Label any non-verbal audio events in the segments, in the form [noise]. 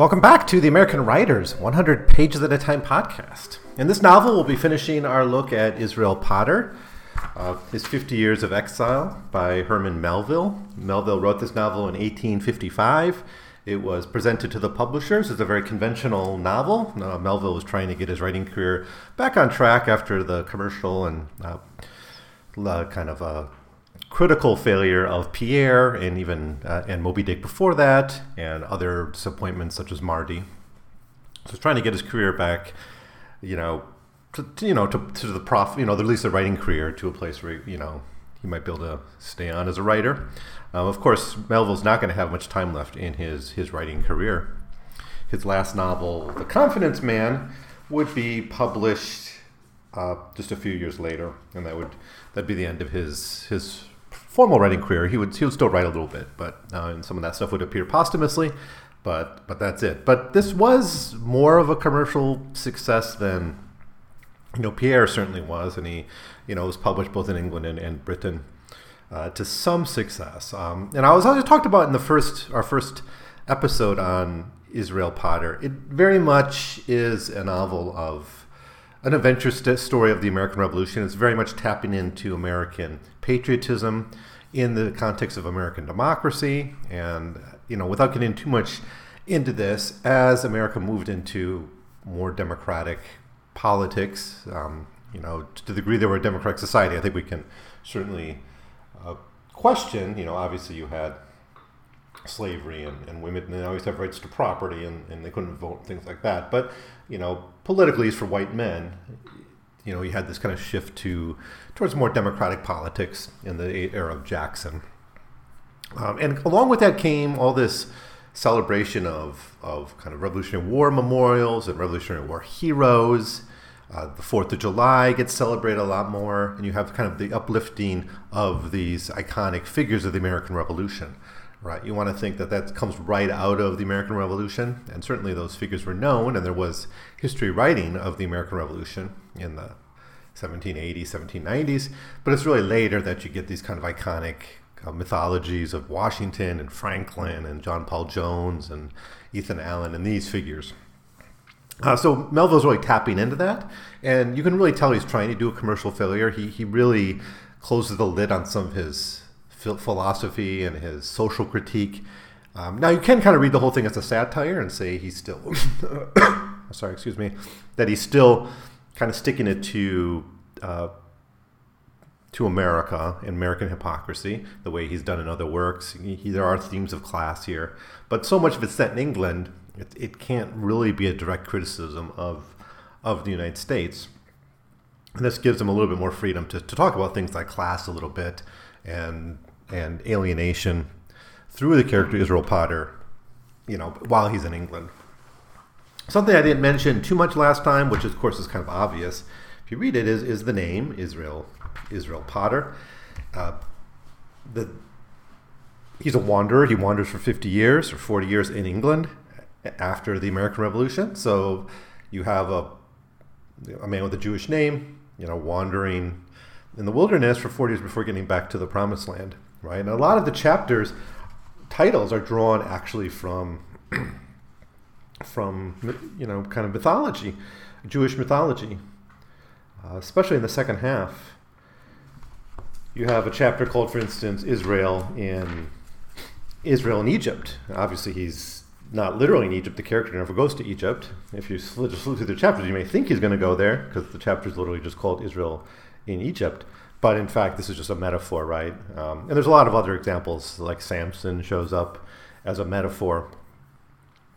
Welcome back to the American Writers 100 Pages at a Time podcast. In this novel, we'll be finishing our look at Israel Potter, uh, his 50 Years of Exile by Herman Melville. Melville wrote this novel in 1855. It was presented to the publishers as a very conventional novel. Uh, Melville was trying to get his writing career back on track after the commercial and uh, kind of a critical failure of Pierre and even uh, and Moby Dick before that, and other disappointments such as Mardi. So he's trying to get his career back, you know, to, you know to, to the prof, you know, at least a writing career to a place where you know he might be able to stay on as a writer. Um, of course, Melville's not going to have much time left in his his writing career. His last novel, The Confidence Man, would be published uh, just a few years later, and that would that'd be the end of his his formal writing career. He would he would still write a little bit, but uh, and some of that stuff would appear posthumously. But but that's it. But this was more of a commercial success than you know Pierre certainly was, and he you know was published both in England and, and Britain uh, to some success. Um, and I was I talked about in the first our first episode on Israel Potter. It very much is a novel of an adventure st- story of the American Revolution. It's very much tapping into American patriotism in the context of American democracy. And, you know, without getting too much into this, as America moved into more democratic politics, um, you know, to the degree they were a democratic society, I think we can certainly uh, question, you know, obviously you had slavery and, and women and they always have rights to property and, and they couldn't vote things like that but you know politically it's for white men you know you had this kind of shift to towards more democratic politics in the era of jackson um, and along with that came all this celebration of, of kind of revolutionary war memorials and revolutionary war heroes uh, the Fourth of July gets celebrated a lot more, and you have kind of the uplifting of these iconic figures of the American Revolution. Right. You want to think that that comes right out of the American Revolution, and certainly those figures were known, and there was history writing of the American Revolution in the 1780s, 1790s. But it's really later that you get these kind of iconic uh, mythologies of Washington and Franklin and John Paul Jones and Ethan Allen and these figures. Uh, so Melville's really tapping into that, and you can really tell he's trying to do a commercial failure. He he really closes the lid on some of his philosophy and his social critique. Um, now you can kind of read the whole thing as a satire and say he's still, [coughs] [coughs] sorry, excuse me, that he's still kind of sticking it to uh, to America and American hypocrisy, the way he's done in other works. He, he, there are themes of class here, but so much of it's set in England, it, it can't really be a direct criticism of of the United States. And this gives him a little bit more freedom to, to talk about things like class a little bit and and alienation through the character Israel Potter, you know, while he's in England. Something I didn't mention too much last time, which of course is kind of obvious if you read it, is, is the name Israel Israel Potter. Uh, the he's a wanderer. He wanders for 50 years or 40 years in England after the American Revolution. So you have a a man with a Jewish name, you know, wandering in the wilderness for 40 years before getting back to the promised land right? And a lot of the chapters titles are drawn actually from [clears throat] from you know kind of mythology, Jewish mythology, uh, especially in the second half. You have a chapter called, for instance, Israel in Israel in Egypt. Obviously, he's not literally in Egypt. The character never goes to Egypt. If you [laughs] just look through the chapters, you may think he's going to go there because the chapter is literally just called Israel in Egypt. But in fact, this is just a metaphor, right? Um, and there's a lot of other examples, like Samson shows up as a metaphor.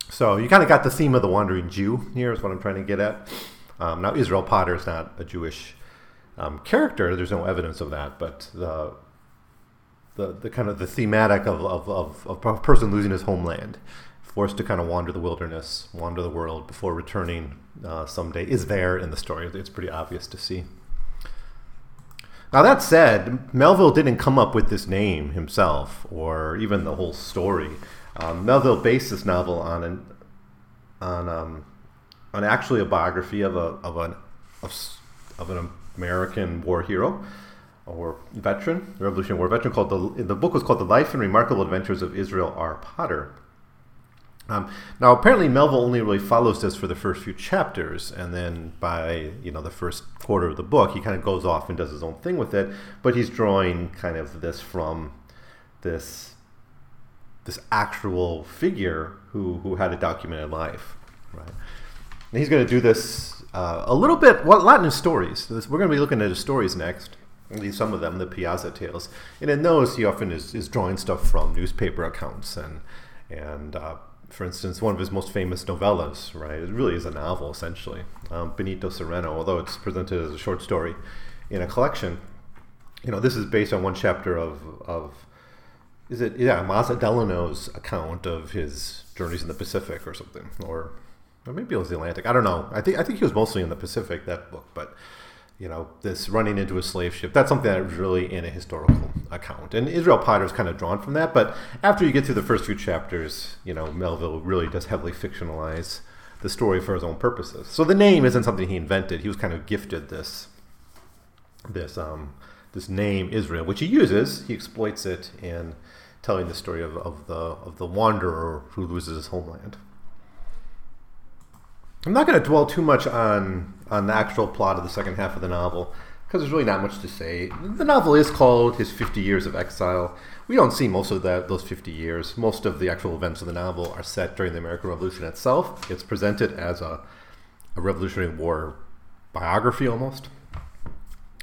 So you kind of got the theme of the wandering Jew here, is what I'm trying to get at. Um, now, Israel Potter is not a Jewish um, character. There's no evidence of that, but the the, the kind of the thematic of, of, of, of a person losing his homeland, forced to kind of wander the wilderness, wander the world before returning uh, someday, is there in the story. It's pretty obvious to see. Now, that said, Melville didn't come up with this name himself or even the whole story. Um, Melville based this novel on an on um, on actually a biography of a of an of, of an American war hero or veteran, Revolutionary War veteran. Called the the book was called "The Life and Remarkable Adventures of Israel R. Potter." Um, now, apparently, Melville only really follows this for the first few chapters, and then by you know the first quarter of the book, he kind of goes off and does his own thing with it. But he's drawing kind of this from this this actual figure who who had a documented life, right? And he's going to do this uh, a little bit, well, a lot in his stories. We're going to be looking at his stories next. At least some of them, the Piazza tales, and in those he often is, is drawing stuff from newspaper accounts and and uh, for instance, one of his most famous novellas, right? It really is a novel, essentially. Um, Benito Cereno, although it's presented as a short story in a collection. You know, this is based on one chapter of, of is it, yeah, Amasa Delano's account of his journeys in the Pacific or something, or, or maybe it was the Atlantic. I don't know. I think, I think he was mostly in the Pacific, that book, but you know, this running into a slave ship. That's something that was really in a historical account. And Israel Potter is kind of drawn from that. But after you get through the first few chapters, you know, Melville really does heavily fictionalize the story for his own purposes. So the name isn't something he invented. He was kind of gifted this this um, this name Israel, which he uses. He exploits it in telling the story of, of the of the wanderer who loses his homeland. I'm not going to dwell too much on on the actual plot of the second half of the novel because there's really not much to say. The novel is called His 50 Years of Exile. We don't see most of that, those 50 years. Most of the actual events of the novel are set during the American Revolution itself. It's presented as a, a Revolutionary War biography almost.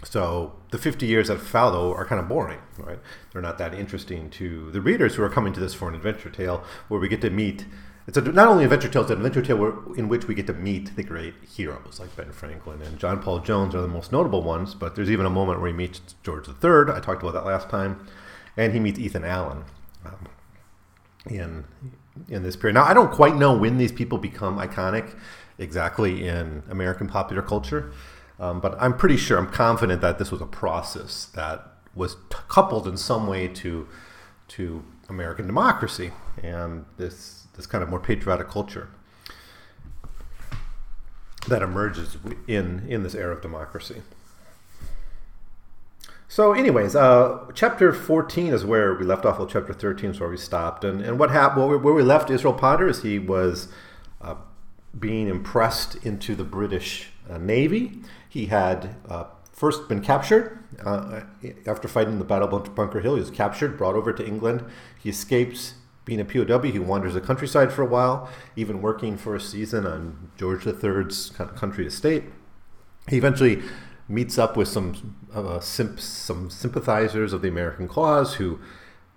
So the 50 years that follow are kind of boring, right? They're not that interesting to the readers who are coming to this for an adventure tale where we get to meet it's a, not only adventure tale, it's an adventure tale where, in which we get to meet the great heroes like Ben Franklin and John Paul Jones are the most notable ones. But there's even a moment where he meets George III. I talked about that last time, and he meets Ethan Allen um, in in this period. Now I don't quite know when these people become iconic exactly in American popular culture, um, but I'm pretty sure, I'm confident that this was a process that was t- coupled in some way to to American democracy and this this kind of more patriotic culture that emerges in in this era of democracy. So, anyways, uh, chapter 14 is where we left off. Well, chapter 13 is where we stopped. And, and what happened, where we left Israel Potter is he was uh, being impressed into the British uh, Navy. He had uh, first been captured uh, after fighting the Battle of Bunker Hill. He was captured, brought over to England. He escapes being a POW, he wanders the countryside for a while, even working for a season on George III's kind of country estate. He eventually meets up with some uh, simp- some sympathizers of the American cause who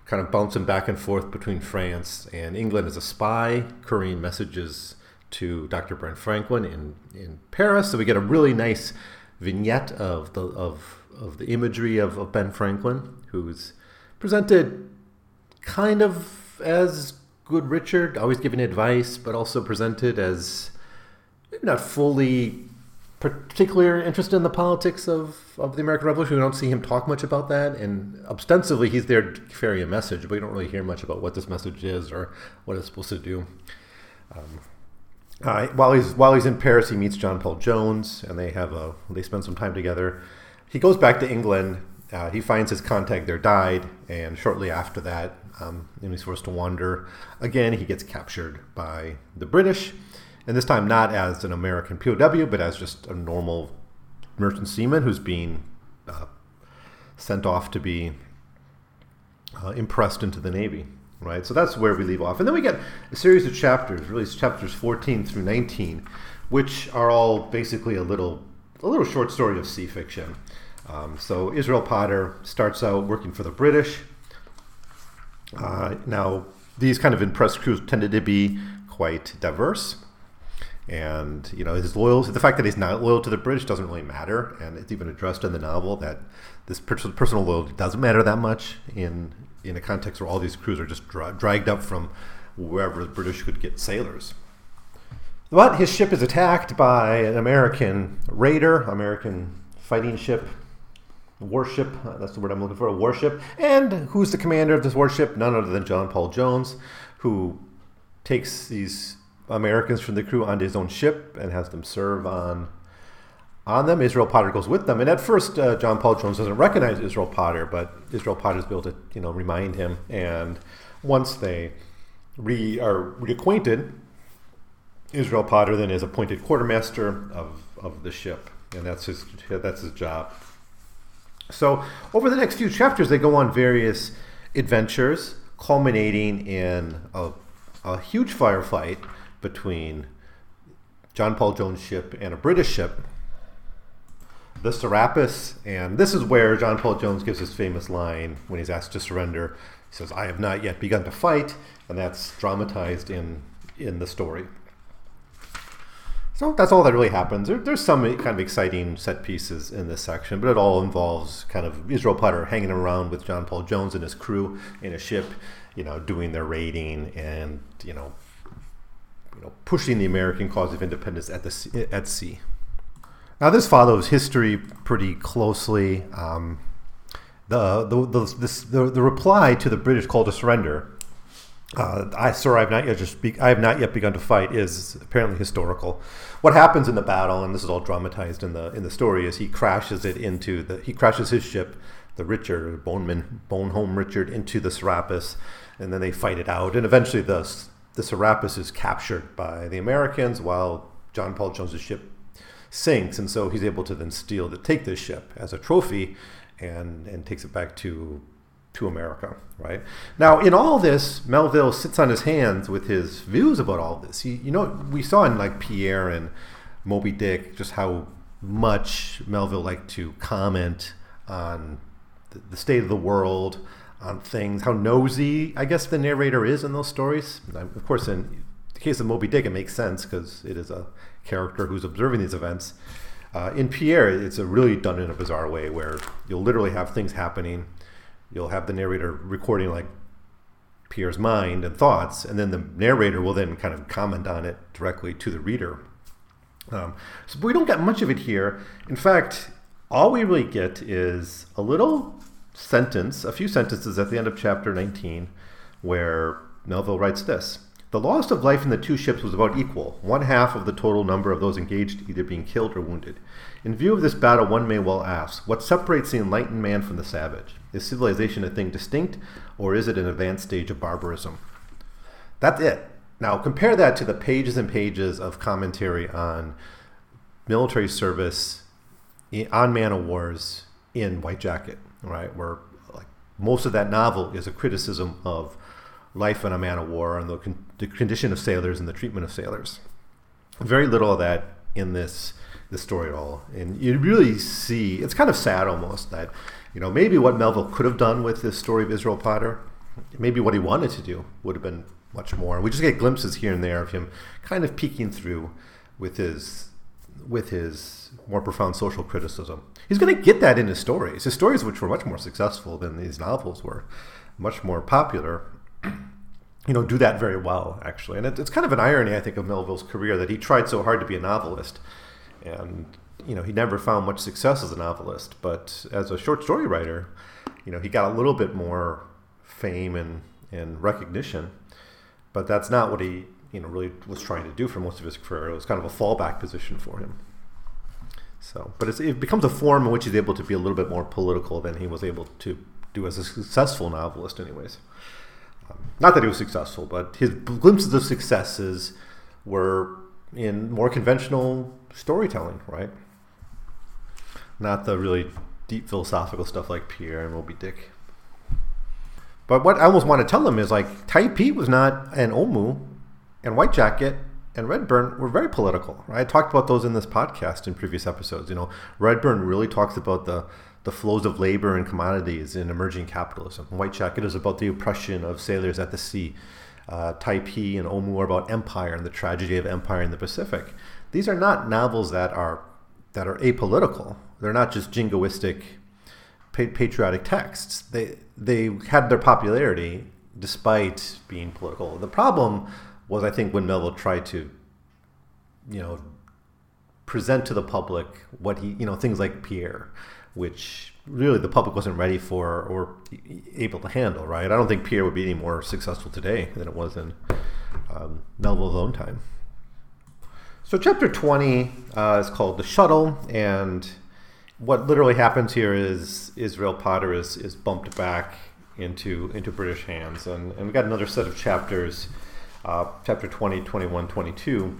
kind of bounce him back and forth between France and England as a spy, carrying messages to Dr. Ben Franklin in, in Paris. So we get a really nice vignette of the of of the imagery of, of Ben Franklin, who's presented kind of as good Richard, always giving advice, but also presented as not fully particularly interested in the politics of, of the American Revolution. We don't see him talk much about that, and ostensibly he's there to carry a message, but we don't really hear much about what this message is or what it's supposed to do. Um, uh, while he's while he's in Paris, he meets John Paul Jones, and they have a they spend some time together. He goes back to England. Uh, he finds his contact there died, and shortly after that, um, and he's forced to wander. Again, he gets captured by the British, and this time not as an American POW, but as just a normal merchant seaman who's being uh, sent off to be uh, impressed into the Navy. Right, so that's where we leave off, and then we get a series of chapters, really chapters 14 through 19, which are all basically a little, a little short story of sea fiction. Um, so Israel Potter starts out working for the British, uh, now, these kind of impressed crews tended to be quite diverse. And, you know, his loyalty, the fact that he's not loyal to the British doesn't really matter. And it's even addressed in the novel that this personal loyalty doesn't matter that much in, in a context where all these crews are just dra- dragged up from wherever the British could get sailors. But his ship is attacked by an American raider, American fighting ship warship. That's the word I'm looking for, a warship. And who's the commander of this warship? None other than John Paul Jones, who takes these Americans from the crew onto his own ship and has them serve on on them. Israel Potter goes with them, and at first, uh, John Paul Jones doesn't recognize Israel Potter, but Israel Potter's able to you know remind him. And once they re are reacquainted, Israel Potter then is appointed quartermaster of, of the ship, and that's his that's his job. So over the next few chapters, they go on various adventures, culminating in a, a huge firefight between John Paul Jones' ship and a British ship, the Serapis. And this is where John Paul Jones gives his famous line when he's asked to surrender. He says, I have not yet begun to fight. And that's dramatized in, in the story. So that's all that really happens. There, there's some kind of exciting set pieces in this section, but it all involves kind of Israel Potter hanging around with John Paul Jones and his crew in a ship, you know, doing their raiding and you know, you know, pushing the American cause of independence at the at sea. Now this follows history pretty closely. Um, the, the, the, this, the, the reply to the British call to surrender uh, I, sir, I have not yet just I have not yet begun to fight is apparently historical. What happens in the battle, and this is all dramatized in the in the story, is he crashes it into the he crashes his ship, the Richard Boneman Bonhomme Richard, into the Serapis, and then they fight it out, and eventually the the Serapis is captured by the Americans while John Paul Jones's ship sinks, and so he's able to then steal to take this ship as a trophy, and and takes it back to to America, right? Now, in all this, Melville sits on his hands with his views about all this. He, you know, we saw in like Pierre and Moby Dick just how much Melville liked to comment on the, state of the world, on things, how nosy, I guess, the narrator is in those stories. Of course, in the case of Moby Dick, it makes sense because it is a character who's observing these events. Uh, in Pierre, it's a really done in a bizarre way where you'll literally have things happening you'll have the narrator recording like Pierre's mind and thoughts, and then the narrator will then kind of comment on it directly to the reader. Um, so we don't get much of it here. In fact, all we really get is a little sentence, a few sentences at the end of chapter 19, where Melville writes this The loss of life in the two ships was about equal, one half of the total number of those engaged either being killed or wounded. In view of this battle, one may well ask what separates the enlightened man from the savage? Is civilization a thing distinct, or is it an advanced stage of barbarism? That's it. Now, compare that to the pages and pages of commentary on military service on man of wars in White Jacket, right? Where like most of that novel is a criticism of life in a man of war and the, con- the condition of sailors and the treatment of sailors. Very little of that in this the story at all. And you really see it's kind of sad almost that you know maybe what Melville could have done with this story of Israel Potter, maybe what he wanted to do would have been much more. We just get glimpses here and there of him kind of peeking through with his with his more profound social criticism. He's going to get that in his stories. His stories, which were much more successful than these novels were, much more popular, you know, do that very well, actually. And it, it's kind of an irony, I think, of Melville's career that he tried so hard to be a novelist and you know he never found much success as a novelist, but as a short story writer, you know he got a little bit more fame and and recognition, but that's not what he you know really was trying to do for most of his career. It was kind of a fallback position for him. So, but it becomes a form in which he's able to be a little bit more political than he was able to do as a successful novelist, anyways. Um, not that he was successful, but his glimpses of successes were in more conventional storytelling, right? Not the really deep philosophical stuff like Pierre and Moby Dick. But what I almost want to tell them is like Typee was not an Omoo, and White Jacket and Redburn were very political. Right? I talked about those in this podcast in previous episodes. You know, Redburn really talks about the the flows of labor and commodities in emerging capitalism. White Jacket is about the oppression of sailors at the sea. Uh, Typee and Omoo are about empire and the tragedy of empire in the Pacific these are not novels that are that are apolitical. They're not just jingoistic, patriotic texts. They they had their popularity despite being political. The problem was, I think, when Melville tried to, you know, present to the public what he, you know, things like Pierre, which really the public wasn't ready for or able to handle. Right? I don't think Pierre would be any more successful today than it was in um, Melville's own time. So, chapter 20 uh, is called The Shuttle, and what literally happens here is Israel Potter is, is bumped back into into British hands. And, and we got another set of chapters, uh, chapter 20, 21, 22,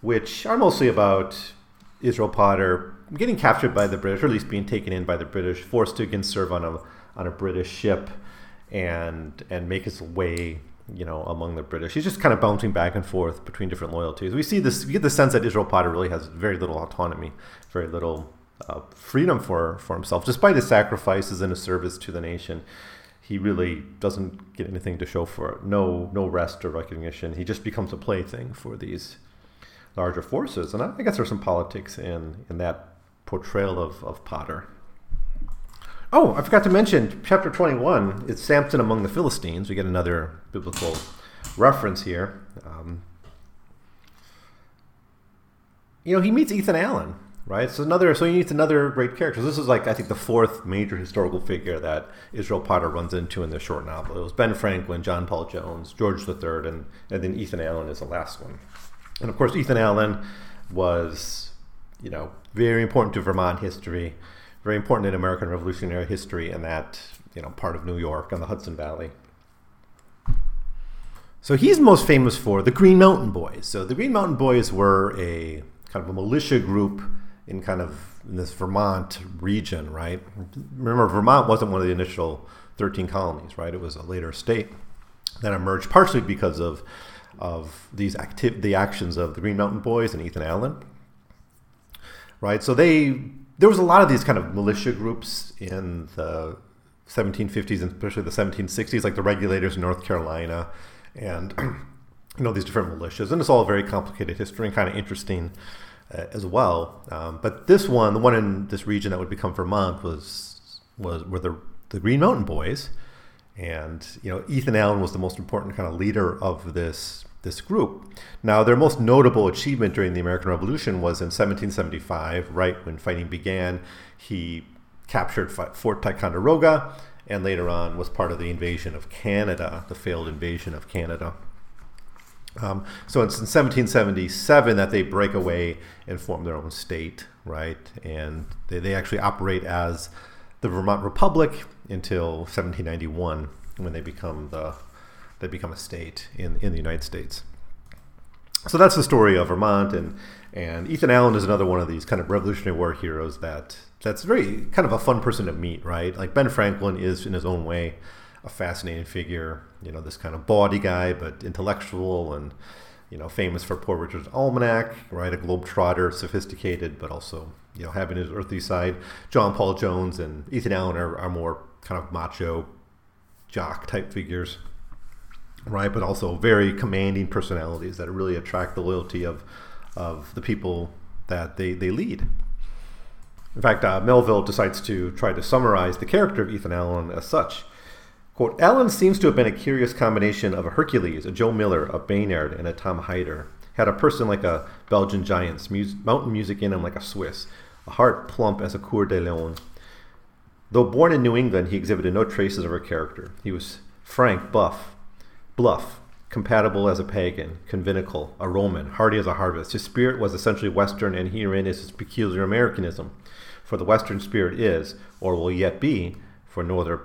which are mostly about Israel Potter getting captured by the British, or at least being taken in by the British, forced to again serve on a on a British ship, and and make his way you know, among the British. He's just kind of bouncing back and forth between different loyalties. We see this, we get the sense that Israel Potter really has very little autonomy, very little uh, freedom for, for himself, despite his sacrifices and his service to the nation. He really doesn't get anything to show for it. No, no rest or recognition. He just becomes a plaything for these larger forces. And I, I guess there's some politics in, in that portrayal of, of Potter. Oh, I forgot to mention chapter 21. It's Samson among the Philistines. We get another biblical reference here. Um, you know, he meets Ethan Allen, right? So another, so he meets another great character. This is like I think the fourth major historical figure that Israel Potter runs into in this short novel. It was Ben Franklin, John Paul Jones, George III, and and then Ethan Allen is the last one. And of course, Ethan Allen was, you know, very important to Vermont history very important in American Revolutionary history in that you know part of New York and the Hudson Valley. So he's most famous for the Green Mountain Boys. So the Green Mountain Boys were a kind of a militia group in kind of in this Vermont region, right? Remember, Vermont wasn't one of the initial 13 colonies, right? It was a later state that emerged partially because of of these active the actions of the Green Mountain Boys and Ethan Allen, right? So they there was a lot of these kind of militia groups in the 1750s and especially the 1760s, like the regulators in North Carolina, and [clears throat] you know these different militias, and it's all very complicated history and kind of interesting uh, as well. Um, but this one, the one in this region that would become Vermont, was was were the the Green Mountain Boys, and you know Ethan Allen was the most important kind of leader of this this group. Now, their most notable achievement during the American Revolution was in 1775, right when fighting began. He captured Fort Ticonderoga and later on was part of the invasion of Canada, the failed invasion of Canada. Um, so it's in 1777 that they break away and form their own state, right? And they, they actually operate as the Vermont Republic until 1791 when they become the they become a state in, in the United States. So that's the story of Vermont, and, and Ethan Allen is another one of these kind of Revolutionary War heroes that that's very kind of a fun person to meet, right? Like Ben Franklin is in his own way a fascinating figure, you know, this kind of bawdy guy, but intellectual and you know, famous for Poor Richard's Almanac, right? A globetrotter, sophisticated, but also, you know, having his earthy side. John Paul Jones and Ethan Allen are, are more kind of macho jock type figures right? But also very commanding personalities that really attract the loyalty of of the people that they, they lead. In fact, uh, Melville decides to try to summarize the character of Ethan Allen as such. Quote, Allen seems to have been a curious combination of a Hercules, a Joe Miller, a Bayard, and a Tom Hyer. Had a person like a Belgian giant's mountain music in him like a Swiss, a heart plump as a Coeur de Lion. Though born in New England, he exhibited no traces of her character. He was frank, buff, bluff, compatible as a pagan, conventicle, a Roman, hardy as a harvest. His spirit was essentially Western, and herein is his peculiar Americanism. For the Western spirit is, or will yet be, for no other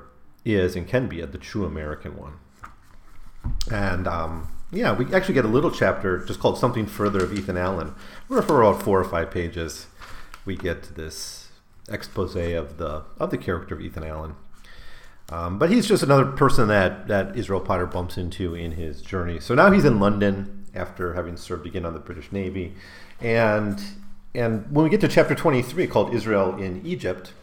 is and can be, the true American one. And um, yeah, we actually get a little chapter just called Something Further of Ethan Allen. Where for about four or five pages, we get this expose of the of the character of Ethan Allen. Um, but he's just another person that, that Israel Potter bumps into in his journey. So now he's in London after having served again on the British Navy. And, and when we get to chapter 23 called Israel in Egypt,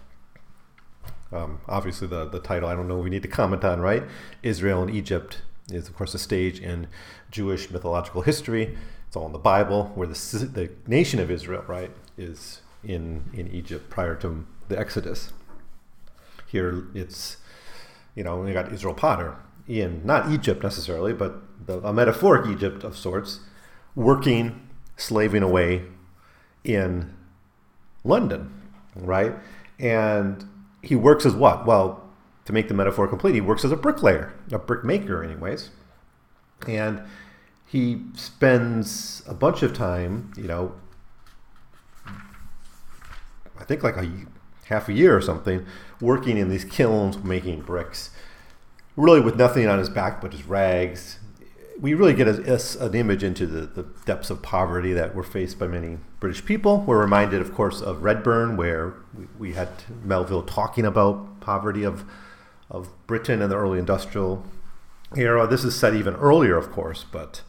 um, obviously the, the title I don't know we need to comment on, right? Israel in Egypt is, of course, a stage in Jewish mythological history. It's all in the Bible, where the, the nation of Israel, right, is in, in Egypt prior to the Exodus. Here it's you know, we got Israel Potter in not Egypt necessarily, but the, a metaphoric Egypt of sorts, working, slaving away in London, right? And he works as what? Well, to make the metaphor complete, he works as a bricklayer, a brickmaker, anyways. And he spends a bunch of time, you know, I think like a half a year or something, working in these kilns making bricks. really with nothing on his back but his rags. We really get a, a, an image into the, the depths of poverty that were faced by many British people. We're reminded, of course, of Redburn, where we, we had Melville talking about poverty of, of Britain in the early industrial era. This is set even earlier, of course, but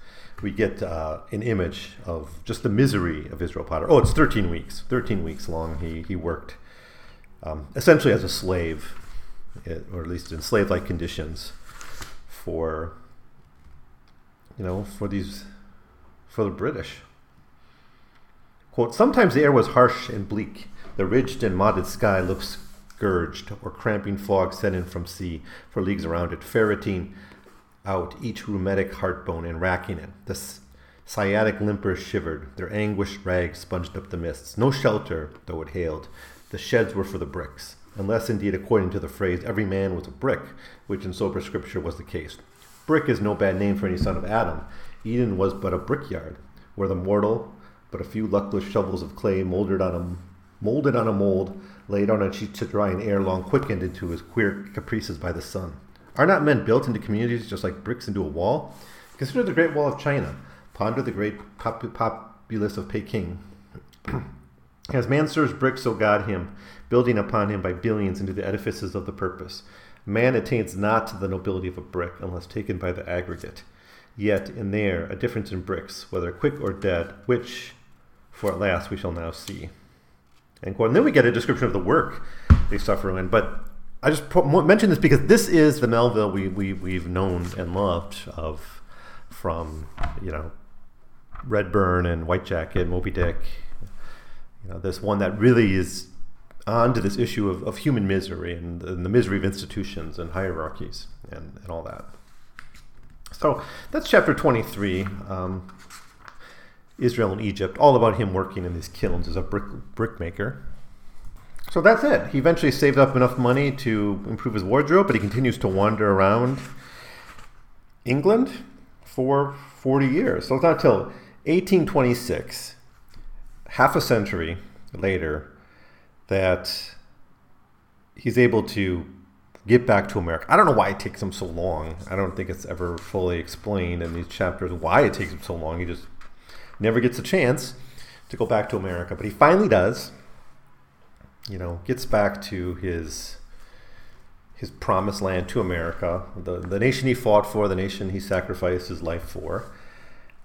we get uh, an image of just the misery of Israel Potter. Oh, it's 13 weeks. 13 weeks long he, he worked um, essentially as a slave, or at least in slave-like conditions for, you know, for these, for the British. Quote, sometimes the air was harsh and bleak. The ridged and modded sky looked scourged, or cramping fog set in from sea for leagues around it, ferreting out each rheumatic heartbone and racking it. The sciatic limpers shivered, their anguished rags sponged up the mists. No shelter, though it hailed. The sheds were for the bricks, unless indeed, according to the phrase, every man was a brick, which in sober scripture was the case. Brick is no bad name for any son of Adam. Eden was but a brickyard, where the mortal, but a few luckless shovels of clay molded on a molded on a mold, laid on a sheet to dry and ere long quickened into his queer caprices by the sun. Are not men built into communities just like bricks into a wall? Consider the Great Wall of China. Ponder the great pop- populace of Peking. [clears throat] As man serves bricks, so God him, building upon him by billions into the edifices of the purpose. Man attains not to the nobility of a brick unless taken by the aggregate. Yet in there a difference in bricks, whether quick or dead, which, for at last we shall now see. And then we get a description of the work they suffer in. But I just mention this because this is the Melville we, we we've known and loved of from you know Redburn and White Jacket, Moby Dick. You know, this one that really is onto this issue of, of human misery and, and the misery of institutions and hierarchies and, and all that. So that's chapter 23. Um, Israel and Egypt, all about him working in these kilns as a brick brickmaker. So that's it. He eventually saved up enough money to improve his wardrobe, but he continues to wander around England for 40 years. So it's not until 1826, half a century later, that he's able to get back to America. I don't know why it takes him so long. I don't think it's ever fully explained in these chapters why it takes him so long. He just never gets a chance to go back to America, but he finally does you know, gets back to his his promised land to America, the, the nation he fought for, the nation he sacrificed his life for.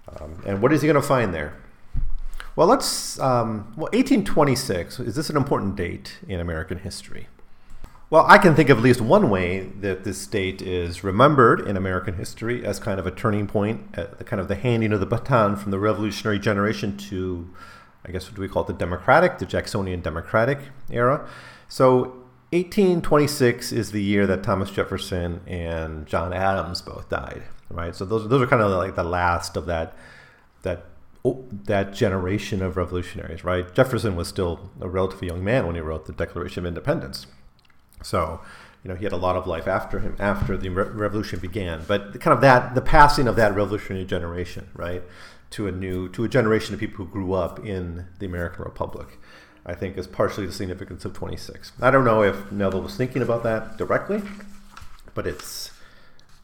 Um, and what is he going to find there? Well, let's. Um, well, 1826 is this an important date in American history? Well, I can think of at least one way that this date is remembered in American history as kind of a turning point, at the kind of the handing of the baton from the revolutionary generation to I guess what do we call it, the Democratic, the Jacksonian Democratic era. So 1826 is the year that Thomas Jefferson and John Adams both died, right? So those those are kind of like the last of that that that generation of revolutionaries, right? Jefferson was still a relatively young man when he wrote the Declaration of Independence. So, you know, he had a lot of life after him after the re- revolution began, but kind of that the passing of that revolutionary generation, right? to a new to a generation of people who grew up in the American Republic. I think is partially the significance of 26. I don't know if Melville was thinking about that directly, but it's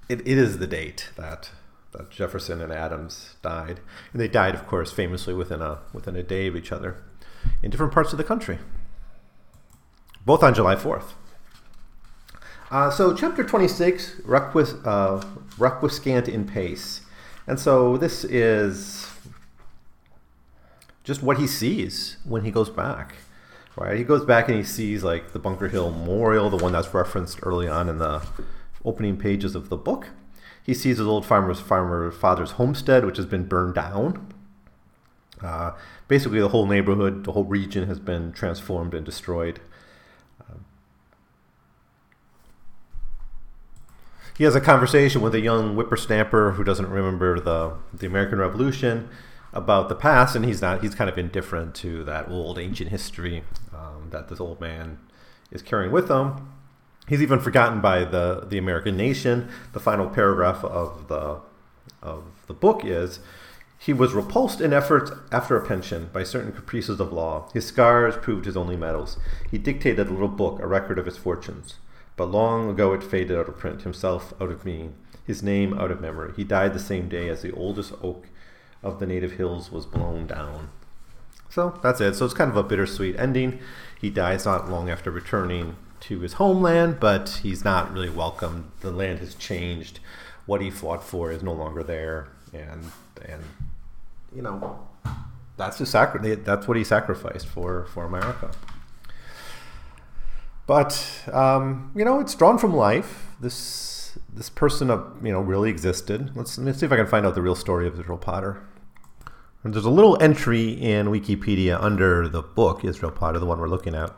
it, it is the date that that Jefferson and Adams died, and they died, of course, famously within a within a day of each other, in different parts of the country, both on July 4th. Uh, so, chapter 26, requis, uh, requiescant in pace. And so this is just what he sees when he goes back. Right? He goes back and he sees like the Bunker Hill Memorial, the one that's referenced early on in the opening pages of the book. He sees his old farmer's farmer father's homestead, which has been burned down. Uh, basically, the whole neighborhood, the whole region has been transformed and destroyed. he has a conversation with a young whippersnapper who doesn't remember the the American Revolution about the past, and he's not he's kind of indifferent to that old ancient history um, that this old man is carrying with him. He's even forgotten by the the American nation. The final paragraph of the of the book is. He was repulsed in efforts after a pension by certain caprices of law. His scars proved his only medals. He dictated a little book, a record of his fortunes but long ago it faded out of print, himself out of being, his name out of memory. He died the same day as the oldest oak of the native hills was blown down. So that's it. So it's kind of a bittersweet ending. He dies not long after returning to his homeland, but he's not really welcome. The land has changed. What he fought for is no longer there, and and you know that's his sacri- That's what he sacrificed for for America. But um, you know, it's drawn from life. This this person, uh, you know, really existed. Let's let's see if I can find out the real story of Israel Potter. And there's a little entry in Wikipedia under the book Israel Potter, the one we're looking at.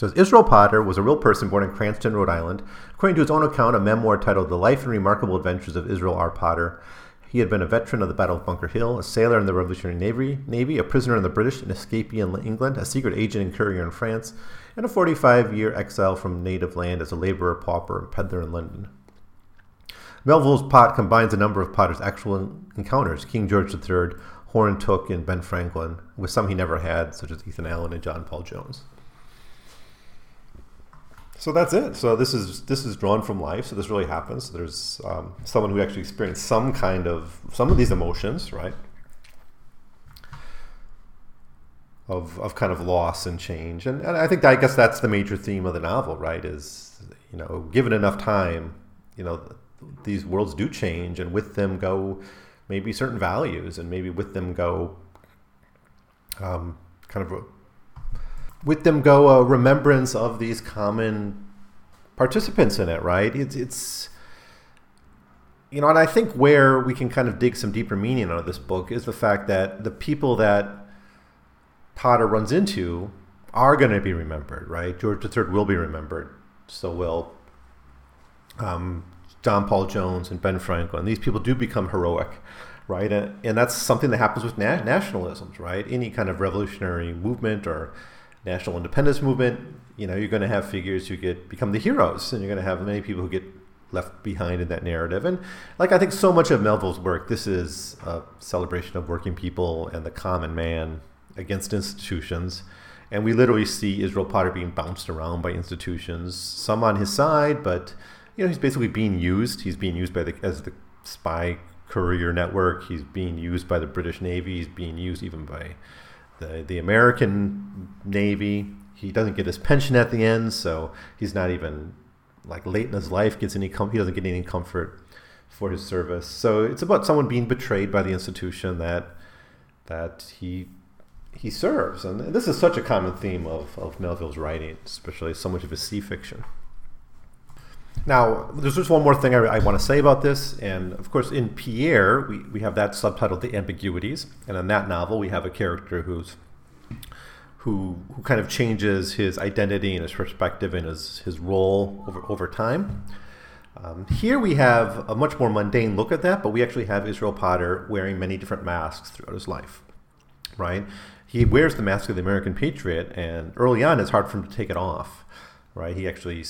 Says Israel Potter was a real person born in Cranston, Rhode Island. According to his own account, a memoir titled The Life and Remarkable Adventures of Israel R. Potter. He had been a veteran of the Battle of Bunker Hill, a sailor in the Revolutionary Navy, Navy, a prisoner in the British, an escapee in England, a secret agent and courier in France, and a 45 year exile from native land as a laborer, pauper, and peddler in London. Melville's Pot combines a number of Potter's actual encounters King George III, Horne Tooke, and Ben Franklin, with some he never had, such as Ethan Allen and John Paul Jones. So that's it. So this is this is drawn from life. So this really happens. So there's um, someone who actually experienced some kind of some of these emotions, right? Of, of kind of loss and change, and, and I think that, I guess that's the major theme of the novel, right? Is you know, given enough time, you know, these worlds do change, and with them go maybe certain values, and maybe with them go um, kind of with them go a remembrance of these common participants in it, right? It's, it's you know, and I think where we can kind of dig some deeper meaning out of this book is the fact that the people that Potter runs into are going to be remembered, right? George III will be remembered. So will um, John Paul Jones and Ben Franklin. These people do become heroic, right? And, and that's something that happens with na- nationalisms, right? Any kind of revolutionary movement or national independence movement, you know, you're going to have figures who get become the heroes, and you're going to have many people who get left behind in that narrative. And like I think so much of Melville's work, this is a celebration of working people and the common man against institutions. And we literally see Israel Potter being bounced around by institutions, some on his side, but you know, he's basically being used. He's being used by the as the spy courier network. He's being used by the British Navy. He's being used even by the the American Navy. He doesn't get his pension at the end, so he's not even like late in his life gets any com- he doesn't get any comfort for his service. So it's about someone being betrayed by the institution that that he he serves, and this is such a common theme of, of Melville's writing, especially so much of his sea fiction. Now, there's just one more thing I, I, want to say about this. And of course, in Pierre, we, we have that subtitled The Ambiguities. And in that novel, we have a character who's who, who kind of changes his identity and his perspective and his, his role over, over time. Um, here we have a much more mundane look at that, but we actually have Israel Potter wearing many different masks throughout his life, right? He wears the mask of the American patriot, and early on, it's hard for him to take it off, right? He actually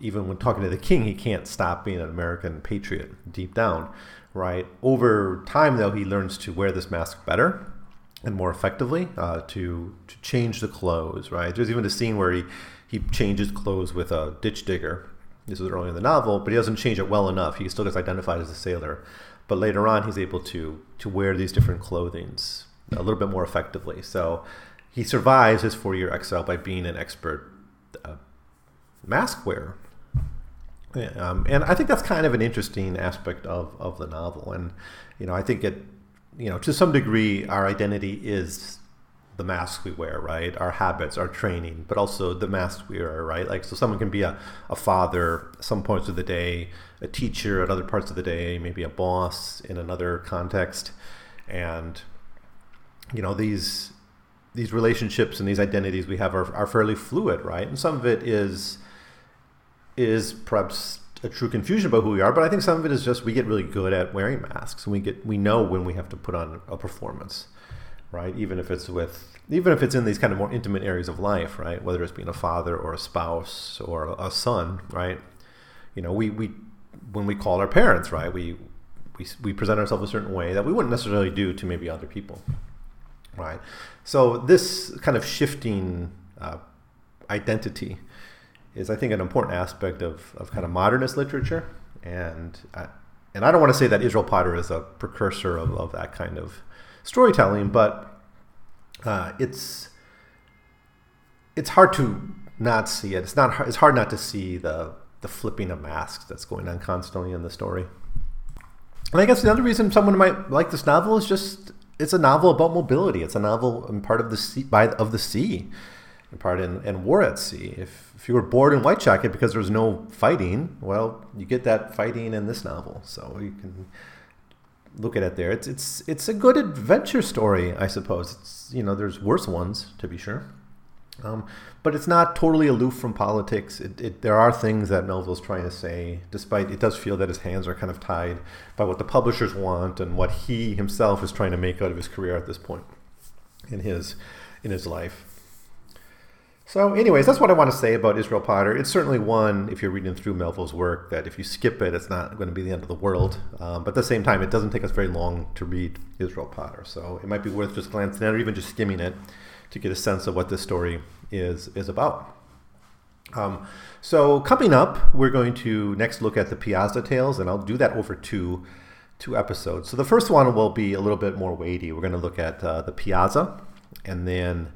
even when talking to the king, he can't stop being an American patriot deep down, right? Over time, though, he learns to wear this mask better and more effectively uh, to to change the clothes, right? There's even a scene where he he changes clothes with a ditch digger. This is early in the novel, but he doesn't change it well enough. He still gets identified as a sailor, but later on, he's able to to wear these different clothings a little bit more effectively. So he survives his four year exile by being an expert uh, mask wearer. Um, and I think that's kind of an interesting aspect of, of the novel. And, you know, I think it, you know, to some degree, our identity is the mask we wear, right? Our habits, our training, but also the mask we wear, right? Like, so someone can be a, a father some points of the day, a teacher at other parts of the day, maybe a boss in another context. And, you know, these, these relationships and these identities we have are, are fairly fluid, right? And some of it is, is perhaps a true confusion about who we are, but I think some of it is just we get really good at wearing masks and we get we know when we have to put on a performance, right? Even if it's with even if it's in these kind of more intimate areas of life, right? Whether it's being a father or a spouse or a son, right? You know, we we when we call our parents, right? We we we present ourselves a certain way that we wouldn't necessarily do to maybe other people, right? So this kind of shifting uh, identity is I think an important aspect of, of kind of modernist literature, and I, and I don't want to say that Israel Potter is a precursor of, of that kind of storytelling, but uh, it's it's hard to not see it. It's not hard, it's hard not to see the the flipping of masks that's going on constantly in the story. And I guess the other reason someone might like this novel is just it's a novel about mobility. It's a novel and part of the sea by of the sea, part in and war at sea. If if you were bored in White Jacket because there was no fighting, well, you get that fighting in this novel. So you can look at it there. It's it's it's a good adventure story, I suppose. It's you know there's worse ones to be sure. Um, but it's not totally aloof from politics. It, it, there are things that Melville's trying to say, despite it does feel that his hands are kind of tied by what the publishers want and what he himself is trying to make out of his career at this point in his in his life. So, anyways, that's what I want to say about Israel Potter. It's certainly one, if you're reading through Melville's work, that if you skip it, it's not going to be the end of the world. Um, but at the same time, it doesn't take us very long to read Israel Potter. So, it might be worth just glancing at or even just skimming it to get a sense of what this story is is about. Um, so coming up, we're going to next look at the Piazza Tales, and I'll do that over two two episodes. So the first one will be a little bit more weighty. We're going to look at uh, the Piazza, and then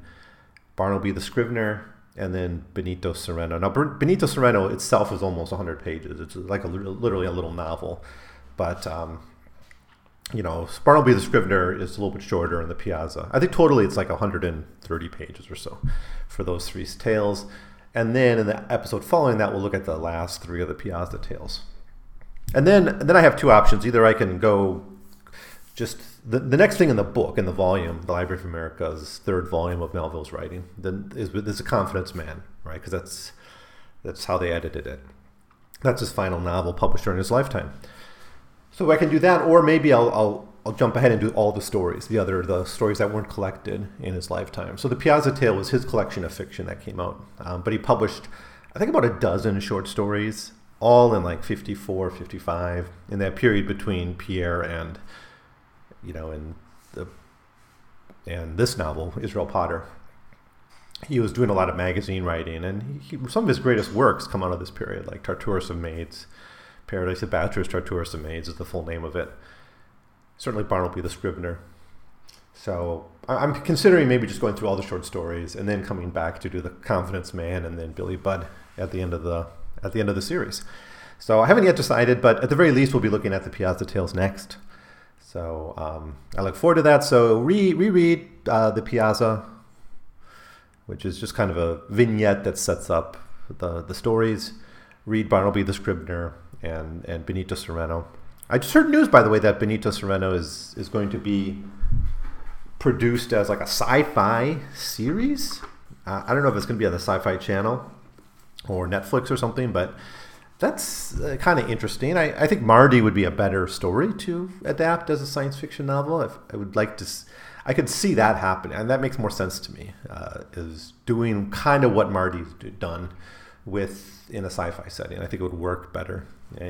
Bartleby the Scrivener, and then Benito Cereno. Now Benito Cereno itself is almost 100 pages. It's like a, literally a little novel, but um, you know, Bartleby the Scrivener is a little bit shorter in the Piazza. I think totally it's like 130 pages or so for those three tales. And then in the episode following that, we'll look at the last three of the Piazza tales. And then, then I have two options. Either I can go just the, the next thing in the book, in the volume, the Library of America's third volume of Melville's writing, then is, is a confidence man, right? Because that's that's how they edited it. That's his final novel published during his lifetime. So I can do that, or maybe I'll, I'll, I'll jump ahead and do all the stories, the other the stories that weren't collected in his lifetime. So the Piazza Tale was his collection of fiction that came out, um, but he published, I think, about a dozen short stories, all in like 54, 55, in that period between Pierre and, you know, and the and this novel, Israel Potter. He was doing a lot of magazine writing, and he, some of his greatest works come out of this period, like Tartarus of Maids Paradise of Bachelors, Tartarus of Maids is the full name of it. Certainly Bartleby the Scrivener. So I'm considering maybe just going through all the short stories and then coming back to do the Confidence Man and then Billy Budd at the end of the at the end of the series. So I haven't yet decided, but at the very least, we'll be looking at the Piazza Tales next. So um, I look forward to that. So re- reread uh, the Piazza, which is just kind of a vignette that sets up the the stories. Read Bartleby the Scrivener and and Benito Cereno. I just heard news, by the way, that Benito Cereno is is going to be produced as like a sci-fi series. Uh, I don't know if it's going to be on the Sci-Fi Channel or Netflix or something, but that's uh, kind of interesting. I, I think Mardi would be a better story to adapt as a science fiction novel. If I would like to, I could see that happening, and that makes more sense to me. Uh, is doing kind of what Mardi's done with in a sci-fi setting. I think it would work better.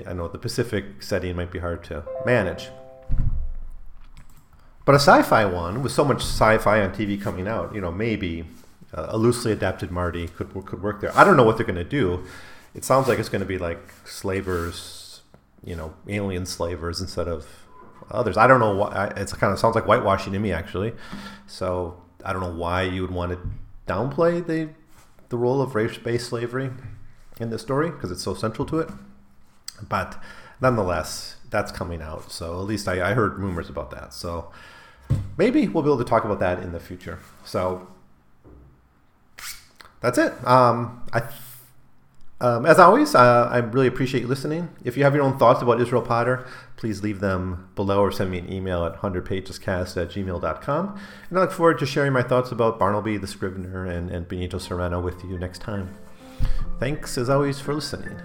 I know the Pacific setting might be hard to manage. But a sci-fi one with so much sci-fi on TV coming out, you know, maybe a loosely adapted Mardi could could work there. I don't know what they're going to do. It sounds like it's going to be like slavers, you know, alien slavers instead of others. I don't know why. It kind of sounds like whitewashing to me, actually. So I don't know why you would want to downplay the the role of race-based slavery in this story because it's so central to it. But nonetheless, that's coming out. So at least I, I heard rumors about that. So maybe we'll be able to talk about that in the future. So that's it. Um, I, um, as always, uh, I really appreciate you listening. If you have your own thoughts about Israel Potter, please leave them below or send me an email at 100pagescast at gmail.com. And I look forward to sharing my thoughts about Bartleby the Scrivener and, and Benito Cereno with you next time. Thanks, as always, for listening.